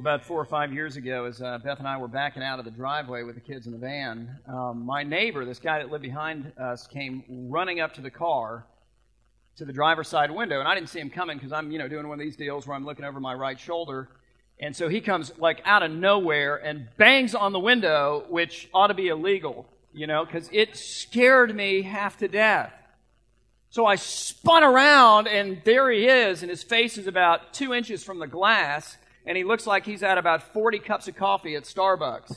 about four or five years ago, as uh, Beth and I were backing out of the driveway with the kids in the van, um, my neighbor, this guy that lived behind us, came running up to the car to the driver's side window, and I didn't see him coming because I'm, you know, doing one of these deals where I'm looking over my right shoulder, and so he comes like out of nowhere and bangs on the window, which ought to be illegal, you know, because it scared me half to death. So I spun around, and there he is, and his face is about two inches from the glass and he looks like he's had about 40 cups of coffee at Starbucks.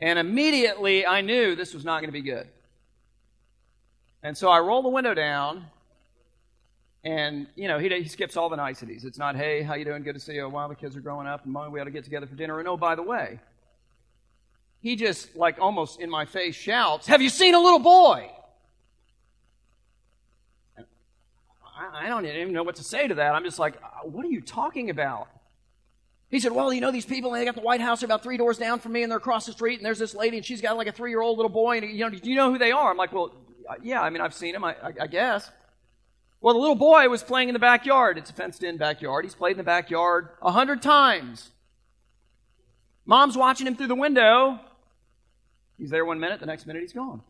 And immediately I knew this was not going to be good. And so I roll the window down, and you know he, he skips all the niceties. It's not, "Hey, how you doing? Good to see you. While the kids are growing up, and we ought to get together for dinner." And oh, by the way, he just like almost in my face shouts, "Have you seen a little boy?" I don't even know what to say to that. I'm just like, uh, "What are you talking about?" He said, Well, you know, these people, they got the White House, they're about three doors down from me, and they're across the street, and there's this lady, and she's got like a three year old little boy, and, you know, do you know who they are? I'm like, Well, yeah, I mean, I've seen him, I, I, I guess. Well, the little boy was playing in the backyard. It's a fenced in backyard. He's played in the backyard a hundred times. Mom's watching him through the window. He's there one minute, the next minute he's gone.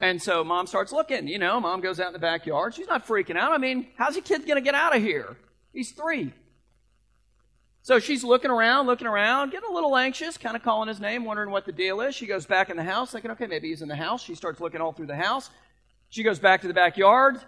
And so mom starts looking, you know, mom goes out in the backyard. She's not freaking out. I mean, how's your kid going to get out of here? He's three. So she's looking around, looking around, getting a little anxious, kind of calling his name, wondering what the deal is. She goes back in the house, thinking, okay, maybe he's in the house. She starts looking all through the house. She goes back to the backyard.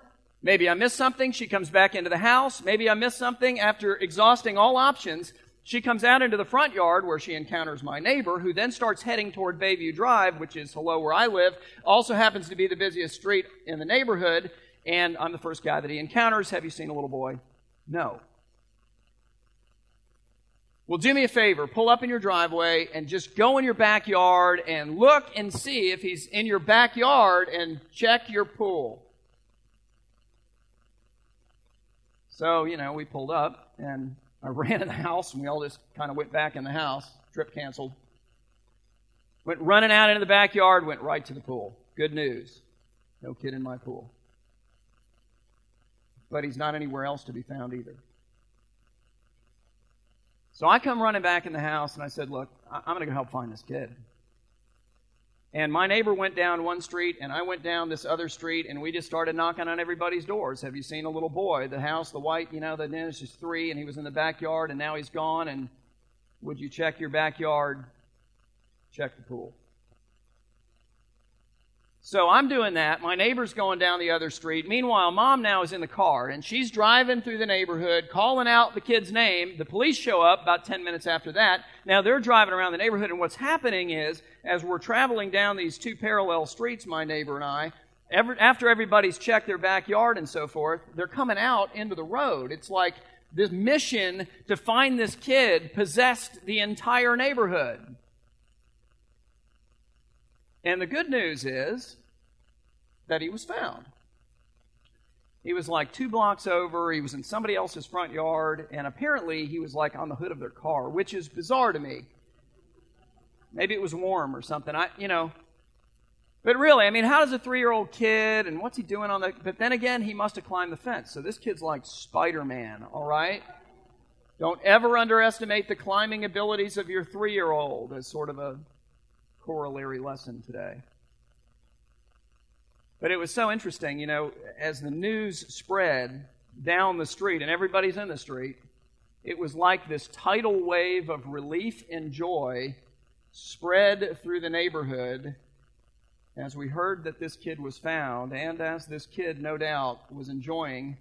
Maybe I missed something. She comes back into the house. Maybe I missed something. After exhausting all options, she comes out into the front yard where she encounters my neighbor, who then starts heading toward Bayview Drive, which is hello where I live. Also happens to be the busiest street in the neighborhood. And I'm the first guy that he encounters. Have you seen a little boy? No. Well, do me a favor. Pull up in your driveway and just go in your backyard and look and see if he's in your backyard and check your pool. So, you know, we pulled up and I ran in the house and we all just kind of went back in the house. Trip canceled. Went running out into the backyard, went right to the pool. Good news. No kid in my pool but he's not anywhere else to be found either. So I come running back in the house and I said, Look, I'm going to go help find this kid. And my neighbor went down one street and I went down this other street and we just started knocking on everybody's doors. Have you seen a little boy? The house, the white, you know, the is just three and he was in the backyard and now he's gone. And would you check your backyard? Check the pool. So I'm doing that. My neighbor's going down the other street. Meanwhile, mom now is in the car and she's driving through the neighborhood, calling out the kid's name. The police show up about 10 minutes after that. Now they're driving around the neighborhood and what's happening is, as we're traveling down these two parallel streets, my neighbor and I, every, after everybody's checked their backyard and so forth, they're coming out into the road. It's like this mission to find this kid possessed the entire neighborhood. And the good news is that he was found. He was like two blocks over. He was in somebody else's front yard, and apparently he was like on the hood of their car, which is bizarre to me. Maybe it was warm or something. I, you know. But really, I mean, how does a three-year-old kid and what's he doing on the? But then again, he must have climbed the fence. So this kid's like Spider-Man. All right. Don't ever underestimate the climbing abilities of your three-year-old as sort of a corollary lesson today. But it was so interesting, you know, as the news spread down the street, and everybody's in the street, it was like this tidal wave of relief and joy spread through the neighborhood as we heard that this kid was found, and as this kid, no doubt, was enjoying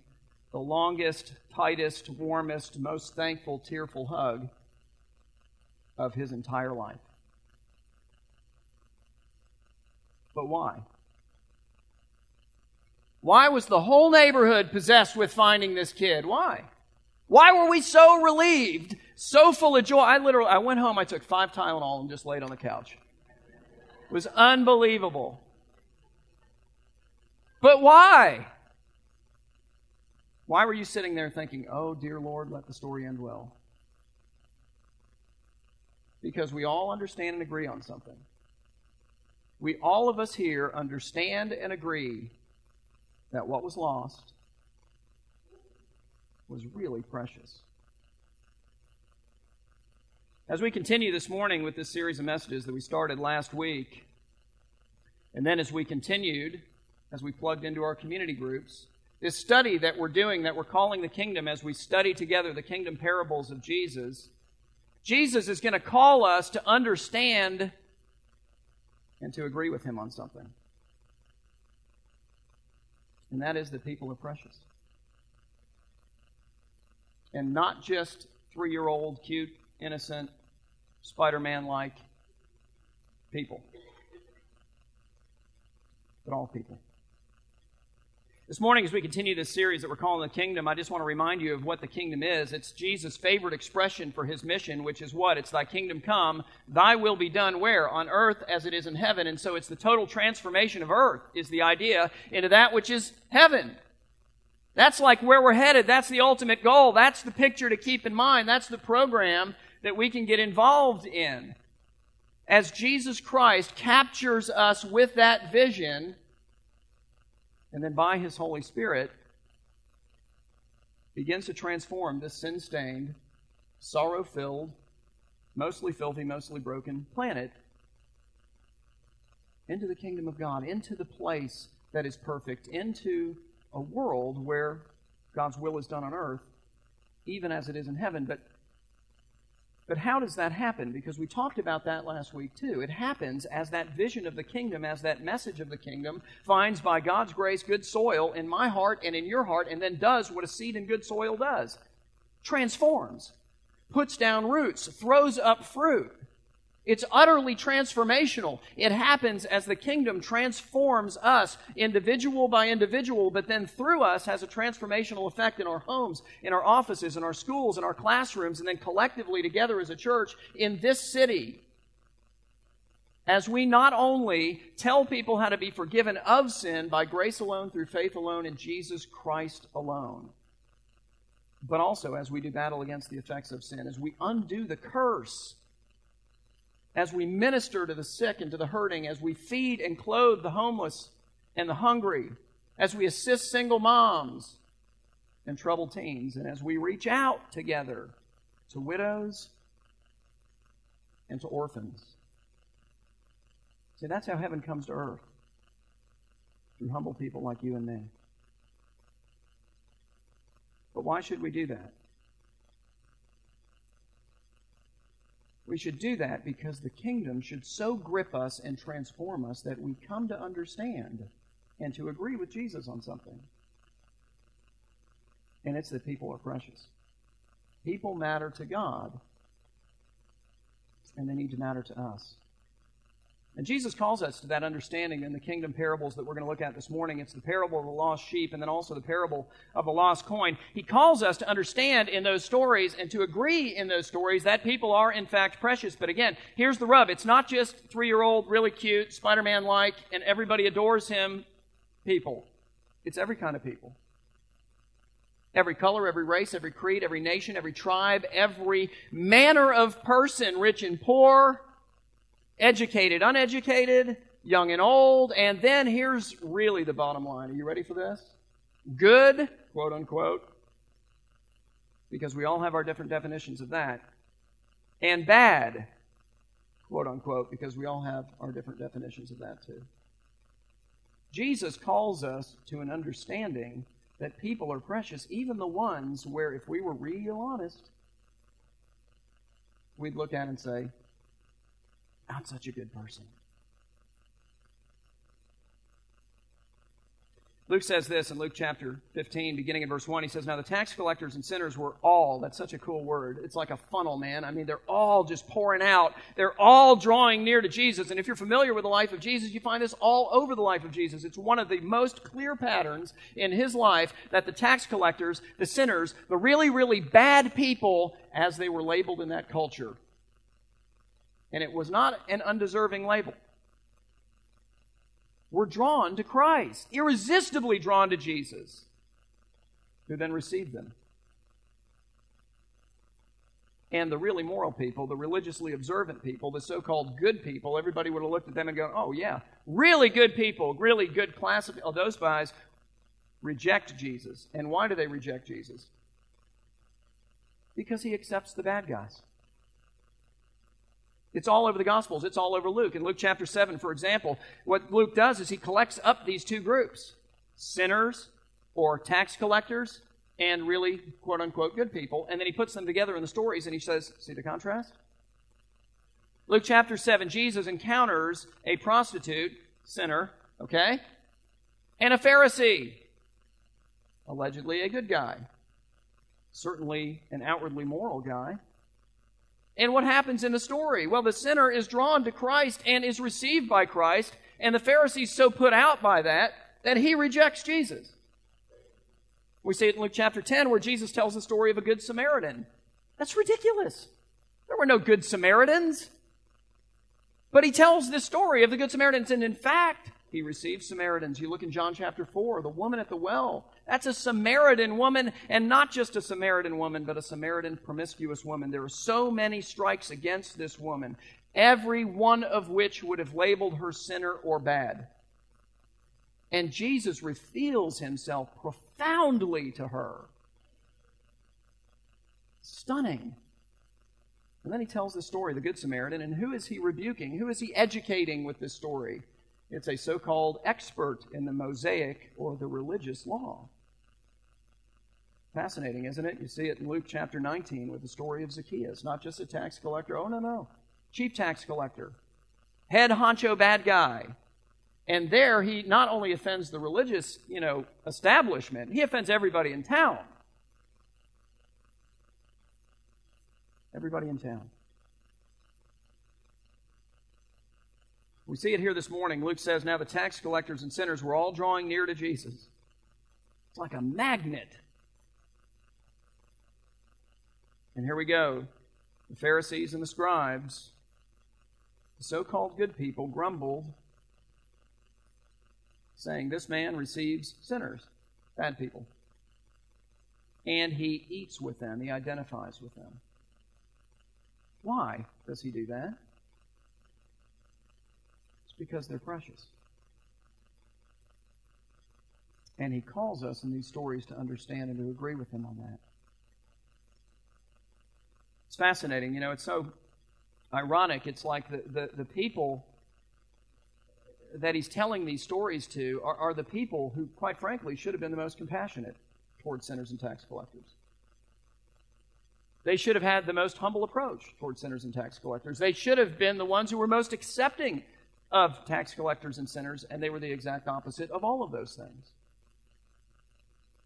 the longest, tightest, warmest, most thankful, tearful hug of his entire life. But why? Why was the whole neighborhood possessed with finding this kid? Why? Why were we so relieved, so full of joy? I literally, I went home, I took five Tylenol and just laid on the couch. It was unbelievable. But why? Why were you sitting there thinking, oh, dear Lord, let the story end well? Because we all understand and agree on something we all of us here understand and agree that what was lost was really precious. As we continue this morning with this series of messages that we started last week, and then as we continued, as we plugged into our community groups, this study that we're doing, that we're calling the kingdom, as we study together the kingdom parables of Jesus, Jesus is going to call us to understand and to agree with him on something. And that is that people are precious. And not just three year old, cute, innocent, Spider Man like people, but all people. This morning, as we continue this series that we're calling the kingdom, I just want to remind you of what the kingdom is. It's Jesus' favorite expression for his mission, which is what? It's thy kingdom come, thy will be done where? On earth as it is in heaven. And so it's the total transformation of earth, is the idea, into that which is heaven. That's like where we're headed. That's the ultimate goal. That's the picture to keep in mind. That's the program that we can get involved in. As Jesus Christ captures us with that vision, and then by his Holy Spirit begins to transform this sin stained, sorrow filled, mostly filthy, mostly broken planet into the kingdom of God, into the place that is perfect, into a world where God's will is done on earth, even as it is in heaven. But but how does that happen? Because we talked about that last week too. It happens as that vision of the kingdom, as that message of the kingdom finds by God's grace good soil in my heart and in your heart, and then does what a seed in good soil does transforms, puts down roots, throws up fruit. It's utterly transformational. It happens as the kingdom transforms us individual by individual, but then through us has a transformational effect in our homes, in our offices, in our schools, in our classrooms, and then collectively together as a church in this city. As we not only tell people how to be forgiven of sin by grace alone, through faith alone, in Jesus Christ alone, but also as we do battle against the effects of sin, as we undo the curse as we minister to the sick and to the hurting, as we feed and clothe the homeless and the hungry, as we assist single moms and troubled teens, and as we reach out together to widows and to orphans. See, that's how heaven comes to earth through humble people like you and me. But why should we do that? We should do that because the kingdom should so grip us and transform us that we come to understand and to agree with Jesus on something. And it's that people are precious. People matter to God, and they need to matter to us. And Jesus calls us to that understanding in the kingdom parables that we're going to look at this morning. It's the parable of the lost sheep and then also the parable of the lost coin. He calls us to understand in those stories and to agree in those stories that people are in fact precious. But again, here's the rub. It's not just three year old, really cute, Spider Man like, and everybody adores him people. It's every kind of people. Every color, every race, every creed, every nation, every tribe, every manner of person, rich and poor, educated, uneducated, young and old. And then here's really the bottom line. Are you ready for this? Good, quote unquote, because we all have our different definitions of that. And bad, quote unquote, because we all have our different definitions of that too. Jesus calls us to an understanding that people are precious, even the ones where, if we were real honest, we'd look at and say, not such a good person. Luke says this in Luke chapter 15, beginning in verse 1. He says, Now the tax collectors and sinners were all, that's such a cool word. It's like a funnel, man. I mean, they're all just pouring out. They're all drawing near to Jesus. And if you're familiar with the life of Jesus, you find this all over the life of Jesus. It's one of the most clear patterns in his life that the tax collectors, the sinners, the really, really bad people, as they were labeled in that culture, and it was not an undeserving label. We're drawn to Christ, irresistibly drawn to Jesus, who then received them. And the really moral people, the religiously observant people, the so called good people, everybody would have looked at them and gone, oh, yeah, really good people, really good class of oh, those guys reject Jesus. And why do they reject Jesus? Because he accepts the bad guys. It's all over the Gospels. It's all over Luke. In Luke chapter 7, for example, what Luke does is he collects up these two groups sinners or tax collectors and really, quote unquote, good people. And then he puts them together in the stories and he says, See the contrast? Luke chapter 7, Jesus encounters a prostitute, sinner, okay, and a Pharisee, allegedly a good guy, certainly an outwardly moral guy. And what happens in the story? Well, the sinner is drawn to Christ and is received by Christ, and the Pharisee's so put out by that that he rejects Jesus. We see it in Luke chapter 10 where Jesus tells the story of a good Samaritan. That's ridiculous. There were no good Samaritans. But he tells this story of the good Samaritans, and in fact, he received Samaritans. You look in John chapter 4, the woman at the well. That's a Samaritan woman, and not just a Samaritan woman, but a Samaritan promiscuous woman. There are so many strikes against this woman, every one of which would have labeled her sinner or bad. And Jesus reveals himself profoundly to her. Stunning. And then he tells the story, the Good Samaritan, and who is he rebuking? Who is he educating with this story? It's a so called expert in the Mosaic or the religious law. Fascinating, isn't it? You see it in Luke chapter 19 with the story of Zacchaeus. Not just a tax collector. Oh, no, no. Chief tax collector. Head honcho bad guy. And there he not only offends the religious, you know, establishment, he offends everybody in town. Everybody in town. We see it here this morning. Luke says, Now the tax collectors and sinners were all drawing near to Jesus. It's like a magnet. And here we go. The Pharisees and the scribes, the so called good people, grumbled, saying, This man receives sinners, bad people. And he eats with them, he identifies with them. Why does he do that? Because they're precious. And he calls us in these stories to understand and to agree with him on that. It's fascinating. You know, it's so ironic. It's like the, the, the people that he's telling these stories to are, are the people who, quite frankly, should have been the most compassionate towards sinners and tax collectors. They should have had the most humble approach towards sinners and tax collectors. They should have been the ones who were most accepting of tax collectors and sinners, and they were the exact opposite of all of those things.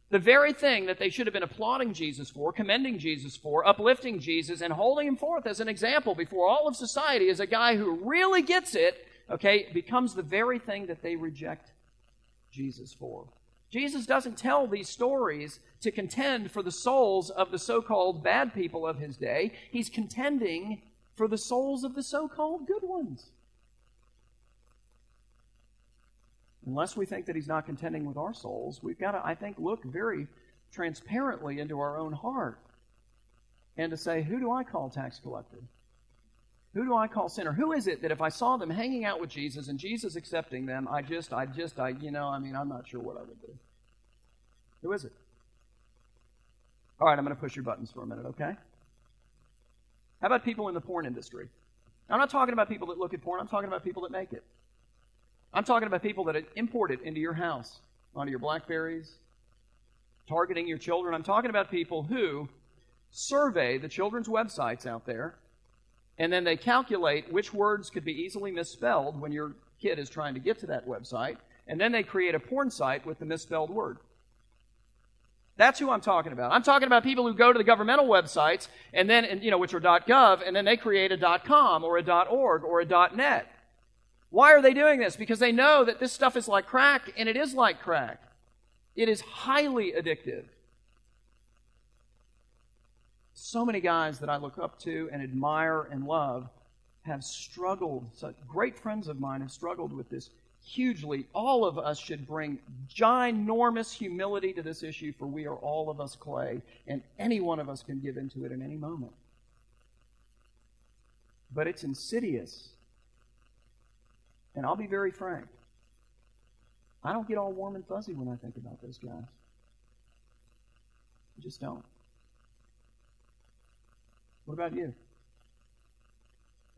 The very thing that they should have been applauding Jesus for, commending Jesus for, uplifting Jesus, and holding him forth as an example before all of society as a guy who really gets it, okay, becomes the very thing that they reject Jesus for. Jesus doesn't tell these stories to contend for the souls of the so called bad people of his day. He's contending for the souls of the so called good ones. Unless we think that he's not contending with our souls, we've got to, I think, look very transparently into our own heart and to say, who do I call tax collector? Who do I call sinner? Who is it that if I saw them hanging out with Jesus and Jesus accepting them, I just, I just, I, you know, I mean, I'm not sure what I would do. Who is it? All right, I'm going to push your buttons for a minute, okay? How about people in the porn industry? I'm not talking about people that look at porn, I'm talking about people that make it. I'm talking about people that import it into your house, onto your Blackberries, targeting your children. I'm talking about people who survey the children's websites out there and then they calculate which words could be easily misspelled when your kid is trying to get to that website, and then they create a porn site with the misspelled word. That's who I'm talking about. I'm talking about people who go to the governmental websites and then, and, you know, which are .gov, and then they create a .com or a .org or a .net. Why are they doing this? Because they know that this stuff is like crack, and it is like crack. It is highly addictive so many guys that I look up to and admire and love have struggled. Such great friends of mine have struggled with this hugely. All of us should bring ginormous humility to this issue, for we are all of us clay, and any one of us can give into it in any moment. But it's insidious. And I'll be very frank. I don't get all warm and fuzzy when I think about those guys. I just don't. What about you?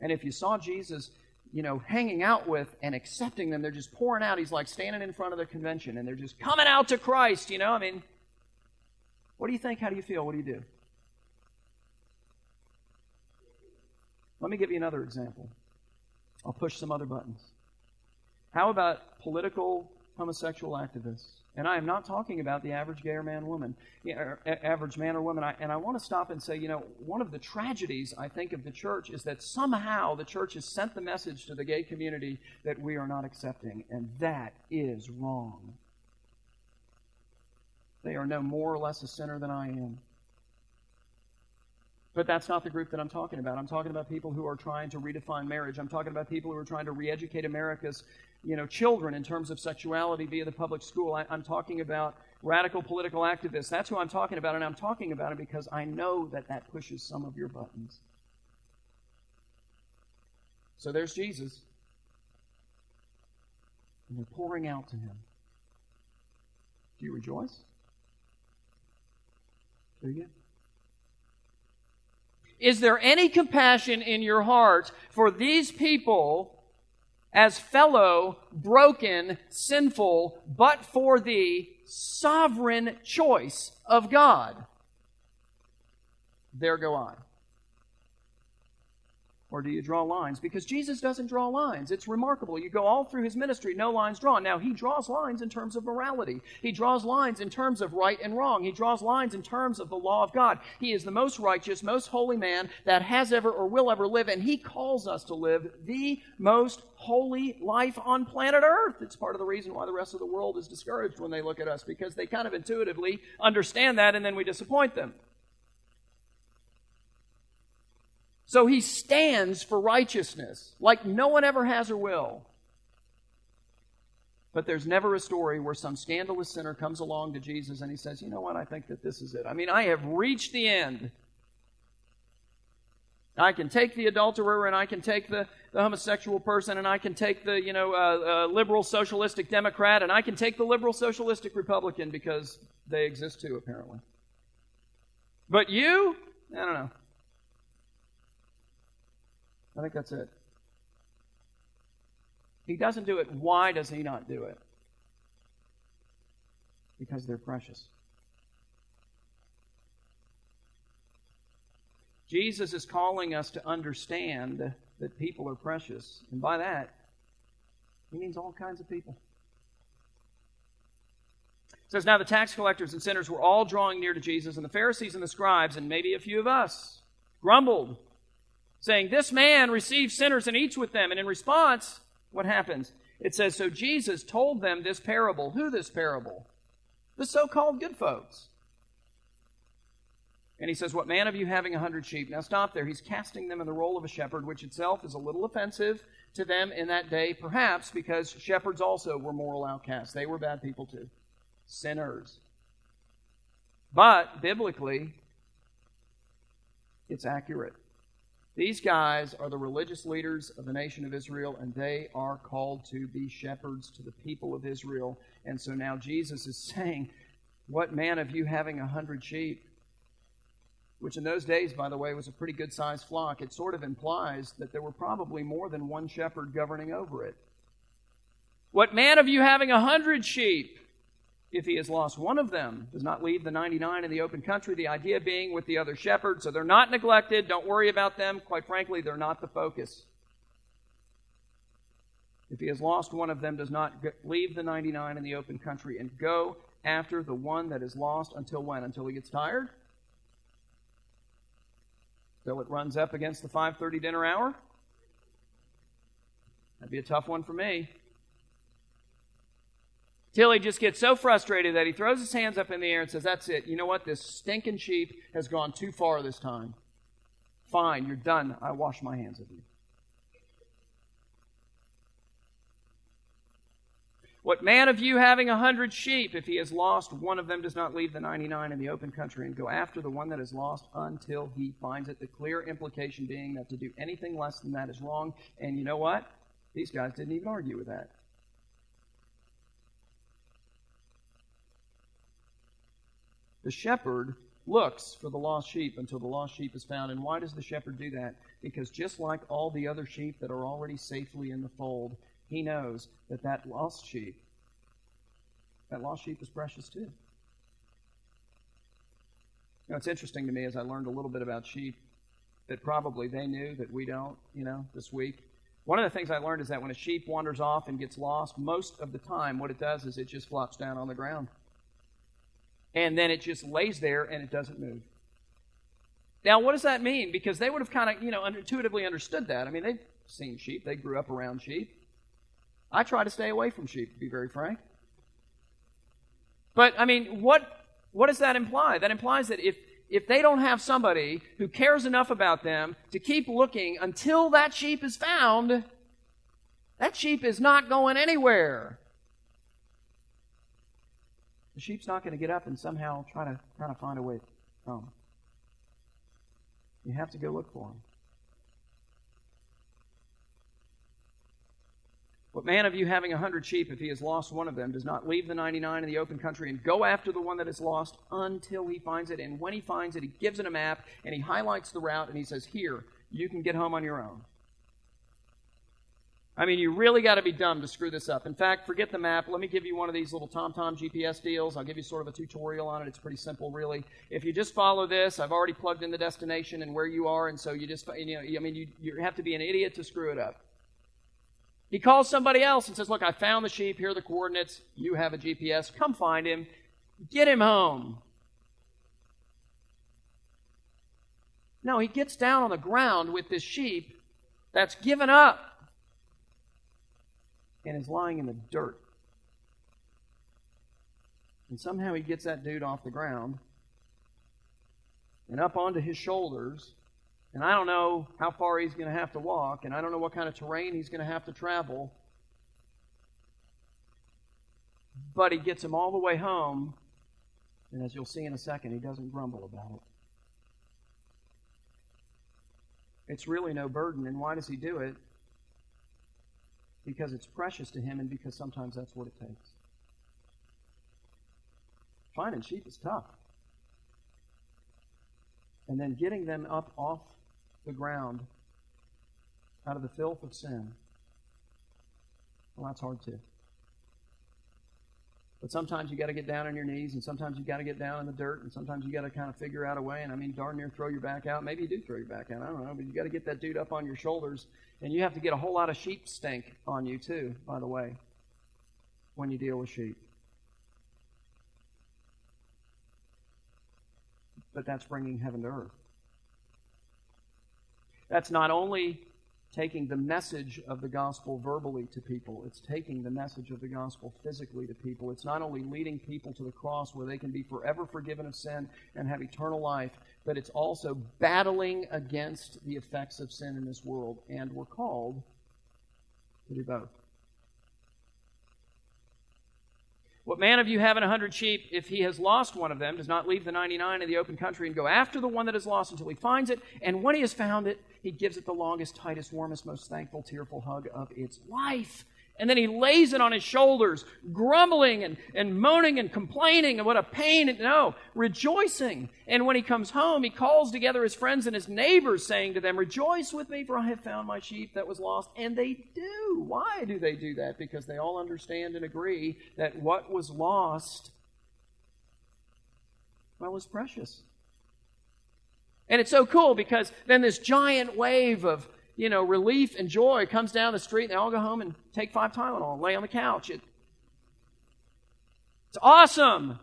And if you saw Jesus, you know, hanging out with and accepting them, they're just pouring out. He's like standing in front of the convention and they're just coming out to Christ, you know? I mean, what do you think? How do you feel? What do you do? Let me give you another example. I'll push some other buttons. How about political homosexual activists? And I am not talking about the average gay or man woman, average man or woman. And I want to stop and say, you know, one of the tragedies I think of the church is that somehow the church has sent the message to the gay community that we are not accepting, and that is wrong. They are no more or less a sinner than I am. But that's not the group that I'm talking about. I'm talking about people who are trying to redefine marriage. I'm talking about people who are trying to re-educate America's, you know, children in terms of sexuality via the public school. I, am talking about radical political activists. That's who I'm talking about, and I'm talking about it because I know that that pushes some of your buttons. So there's Jesus. And they're pouring out to him. Do you rejoice? Do you? Is there any compassion in your heart for these people as fellow, broken, sinful, but for the sovereign choice of God? There go I. Or do you draw lines? Because Jesus doesn't draw lines. It's remarkable. You go all through his ministry, no lines drawn. Now, he draws lines in terms of morality. He draws lines in terms of right and wrong. He draws lines in terms of the law of God. He is the most righteous, most holy man that has ever or will ever live, and he calls us to live the most holy life on planet Earth. It's part of the reason why the rest of the world is discouraged when they look at us, because they kind of intuitively understand that, and then we disappoint them. So he stands for righteousness like no one ever has or will. But there's never a story where some scandalous sinner comes along to Jesus and he says, You know what? I think that this is it. I mean, I have reached the end. I can take the adulterer and I can take the, the homosexual person and I can take the, you know, uh, uh, liberal socialistic Democrat and I can take the liberal socialistic Republican because they exist too, apparently. But you? I don't know. I think that's it. He doesn't do it. Why does he not do it? Because they're precious. Jesus is calling us to understand that people are precious. And by that, he means all kinds of people. It says, Now the tax collectors and sinners were all drawing near to Jesus, and the Pharisees and the scribes, and maybe a few of us, grumbled saying, This man receives sinners and eats with them. And in response, what happens? It says, So Jesus told them this parable. Who this parable? The so called good folks. And he says, What man of you having a hundred sheep? Now stop there. He's casting them in the role of a shepherd, which itself is a little offensive to them in that day, perhaps because shepherds also were moral outcasts. They were bad people too, sinners. But biblically, it's accurate. These guys are the religious leaders of the nation of Israel, and they are called to be shepherds to the people of Israel. And so now Jesus is saying, What man of you having a hundred sheep? Which in those days, by the way, was a pretty good sized flock. It sort of implies that there were probably more than one shepherd governing over it. What man of you having a hundred sheep? If he has lost one of them, does not leave the 99 in the open country. The idea being with the other shepherds, so they're not neglected. Don't worry about them. Quite frankly, they're not the focus. If he has lost one of them, does not leave the 99 in the open country and go after the one that is lost until when? Until he gets tired? Till it runs up against the 5:30 dinner hour? That'd be a tough one for me. Till he just gets so frustrated that he throws his hands up in the air and says, That's it. You know what? This stinking sheep has gone too far this time. Fine, you're done. I wash my hands of you. What man of you having a hundred sheep, if he has lost one of them, does not leave the 99 in the open country and go after the one that is lost until he finds it? The clear implication being that to do anything less than that is wrong. And you know what? These guys didn't even argue with that. The shepherd looks for the lost sheep until the lost sheep is found. And why does the shepherd do that? Because just like all the other sheep that are already safely in the fold, he knows that that lost sheep, that lost sheep is precious too. You know, it's interesting to me as I learned a little bit about sheep that probably they knew that we don't, you know, this week. One of the things I learned is that when a sheep wanders off and gets lost, most of the time what it does is it just flops down on the ground. And then it just lays there and it doesn't move. Now, what does that mean? Because they would have kind of, you know, intuitively understood that. I mean, they've seen sheep, they grew up around sheep. I try to stay away from sheep, to be very frank. But, I mean, what, what does that imply? That implies that if if they don't have somebody who cares enough about them to keep looking until that sheep is found, that sheep is not going anywhere. The sheep's not going to get up and somehow try to try to find a way home. You have to go look for them. What man of you having a hundred sheep, if he has lost one of them, does not leave the ninety nine in the open country and go after the one that is lost until he finds it? And when he finds it, he gives it a map and he highlights the route and he says, Here, you can get home on your own. I mean, you really got to be dumb to screw this up. In fact, forget the map. Let me give you one of these little TomTom GPS deals. I'll give you sort of a tutorial on it. It's pretty simple, really. If you just follow this, I've already plugged in the destination and where you are, and so you just, you know, I mean, you, you have to be an idiot to screw it up. He calls somebody else and says, Look, I found the sheep. Here are the coordinates. You have a GPS. Come find him. Get him home. No, he gets down on the ground with this sheep that's given up and is lying in the dirt. And somehow he gets that dude off the ground and up onto his shoulders and I don't know how far he's going to have to walk, and I don't know what kind of terrain he's going to have to travel. But he gets him all the way home, and as you'll see in a second, he doesn't grumble about it. It's really no burden. And why does he do it? Because it's precious to him, and because sometimes that's what it takes. Finding sheep is tough. And then getting them up off the ground out of the filth of sin, well, that's hard too. But sometimes you got to get down on your knees, and sometimes you got to get down in the dirt, and sometimes you got to kind of figure out a way. And I mean, darn near throw your back out. Maybe you do throw your back out. I don't know, but you got to get that dude up on your shoulders, and you have to get a whole lot of sheep stink on you too. By the way, when you deal with sheep. But that's bringing heaven to earth. That's not only taking the message of the gospel verbally to people, it's taking the message of the gospel physically to people. It's not only leading people to the cross where they can be forever forgiven of sin and have eternal life, but it's also battling against the effects of sin in this world. And we're called to do both. What man of you having a hundred sheep, if he has lost one of them, does not leave the ninety nine in the open country and go after the one that is lost until he finds it? And when he has found it, he gives it the longest, tightest, warmest, most thankful, tearful hug of its life. And then he lays it on his shoulders, grumbling and, and moaning and complaining and what a pain. And, no, rejoicing. And when he comes home, he calls together his friends and his neighbors, saying to them, Rejoice with me, for I have found my sheep that was lost. And they do. Why do they do that? Because they all understand and agree that what was lost, well, was precious. And it's so cool because then this giant wave of, you know, relief and joy comes down the street and they all go home and take five Tylenol and lay on the couch. It, it's awesome.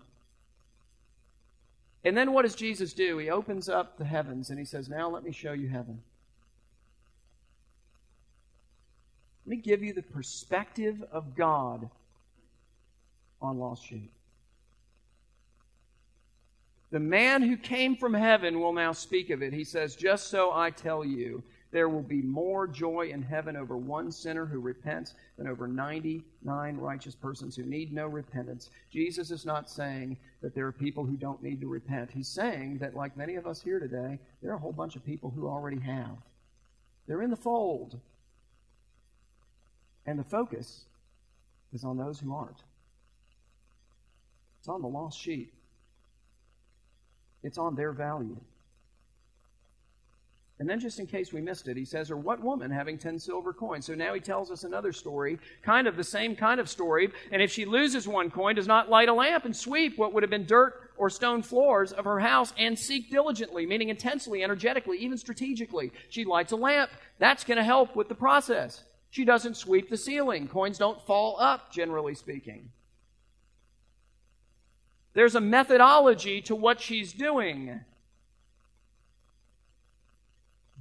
And then what does Jesus do? He opens up the heavens and he says, Now let me show you heaven. Let me give you the perspective of God on lost sheep. The man who came from heaven will now speak of it. He says, Just so I tell you, there will be more joy in heaven over one sinner who repents than over 99 righteous persons who need no repentance. Jesus is not saying that there are people who don't need to repent. He's saying that, like many of us here today, there are a whole bunch of people who already have. They're in the fold. And the focus is on those who aren't. It's on the lost sheep. it's on their value. And then, just in case we missed it, he says, Or what woman having ten silver coins? So now he tells us another story, kind of the same kind of story. And if she loses one coin, does not light a lamp and sweep what would have been dirt or stone floors of her house and seek diligently, meaning intensely, energetically, even strategically. She lights a lamp. That's going to help with the process. She doesn't sweep the ceiling. Coins don't fall up, generally speaking. There's a methodology to what she's doing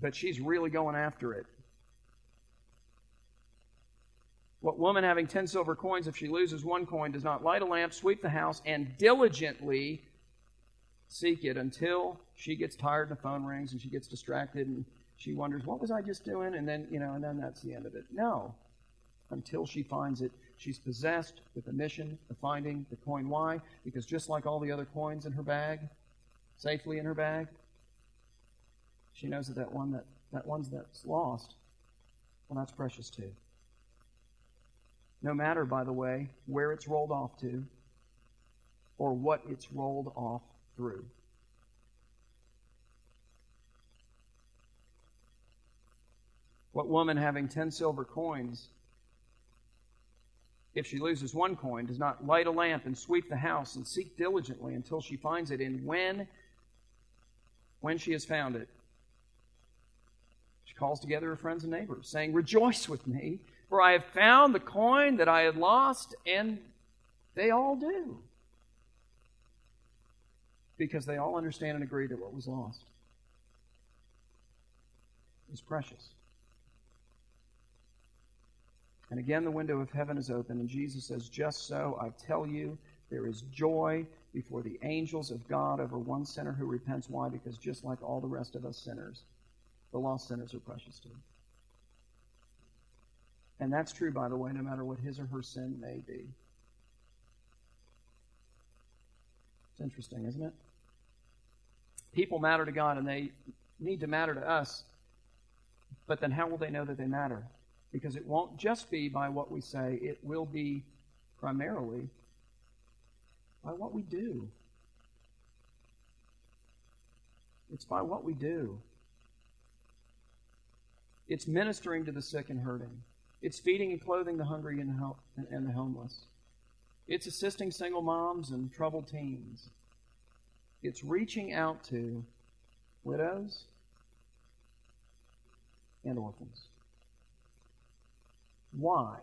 but she's really going after it. What woman having ten silver coins, if she loses one coin, does not light a lamp, sweep the house, and diligently seek it until she gets tired the phone rings and she gets distracted and she wonders, what was I just doing? And then, you know, and then that's the end of it. No. Until she finds it, she's possessed with the mission of finding the coin. Why? Because just like all the other coins in her bag, safely in her bag, she knows that that one that, that one's that's lost, well, that's precious too. No matter, by the way, where it's rolled off to or what it's rolled off through. What woman having ten silver coins, if she loses one coin, does not light a lamp and sweep the house and seek diligently until she finds it? And when, when she has found it, calls together her friends and neighbors, saying, Rejoice with me, for I have found the coin that I had lost, and they all do. Because they all understand and agree that what was lost is precious. And again, the window of heaven is open, and Jesus says, Just so, I tell you, there is joy before the angels of God over one sinner who repents. Why? Because just like all the rest of us sinners, the lost sinners are precious to him. And that's true, by the way, no matter what his or her sin may be. It's interesting, isn't it? People matter to God and they need to matter to us. But then how will they know that they matter? Because it won't just be by what we say, it will be primarily by what we do. It's by what we do. It's ministering to the sick and hurting. It's feeding and clothing the hungry and the homeless. It's assisting single moms and troubled teens. It's reaching out to widows and orphans. Why?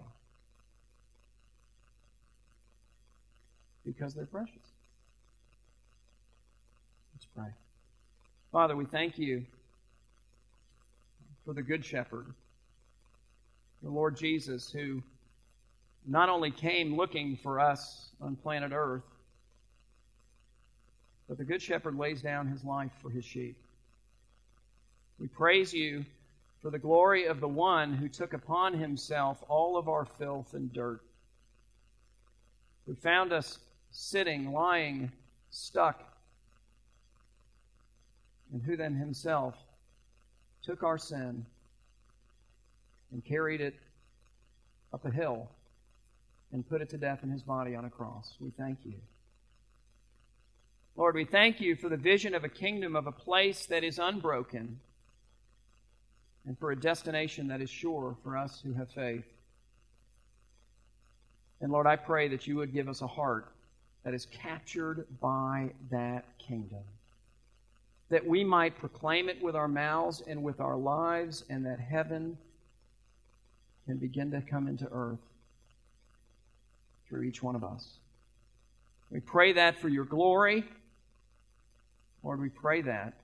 Because they're precious. Let's pray. Father, we thank you for the Good Shepherd, the Lord Jesus, who not only came looking for us on planet Earth, but the Good Shepherd lays down his life for his sheep. We praise you for the glory of the one who took upon himself all of our filth and dirt, who found us sitting, lying, stuck, and who then himself took our sin and carried it up a hill and put it to death in his body on a cross. We thank you. Lord, we thank you for the vision of a kingdom, of a place that is unbroken, and for a destination that is sure for us who have faith. And Lord, I pray that you would give us a heart that is captured by that kingdom that we might proclaim it with our mouths and with our lives, and that heaven can begin to come into earth through each one of us. We pray that for your glory. Lord, we pray that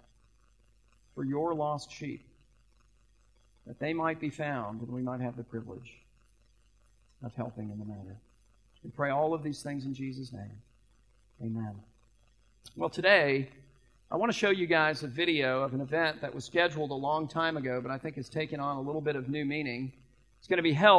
for your lost sheep, that they might be found and we might have the privilege of helping in the matter. We pray all of these things in Jesus' name. Amen. Well, today, I want to show you guys a video of an event that was scheduled a long time ago, but I think has taken on a little bit of new meaning. It's going to be held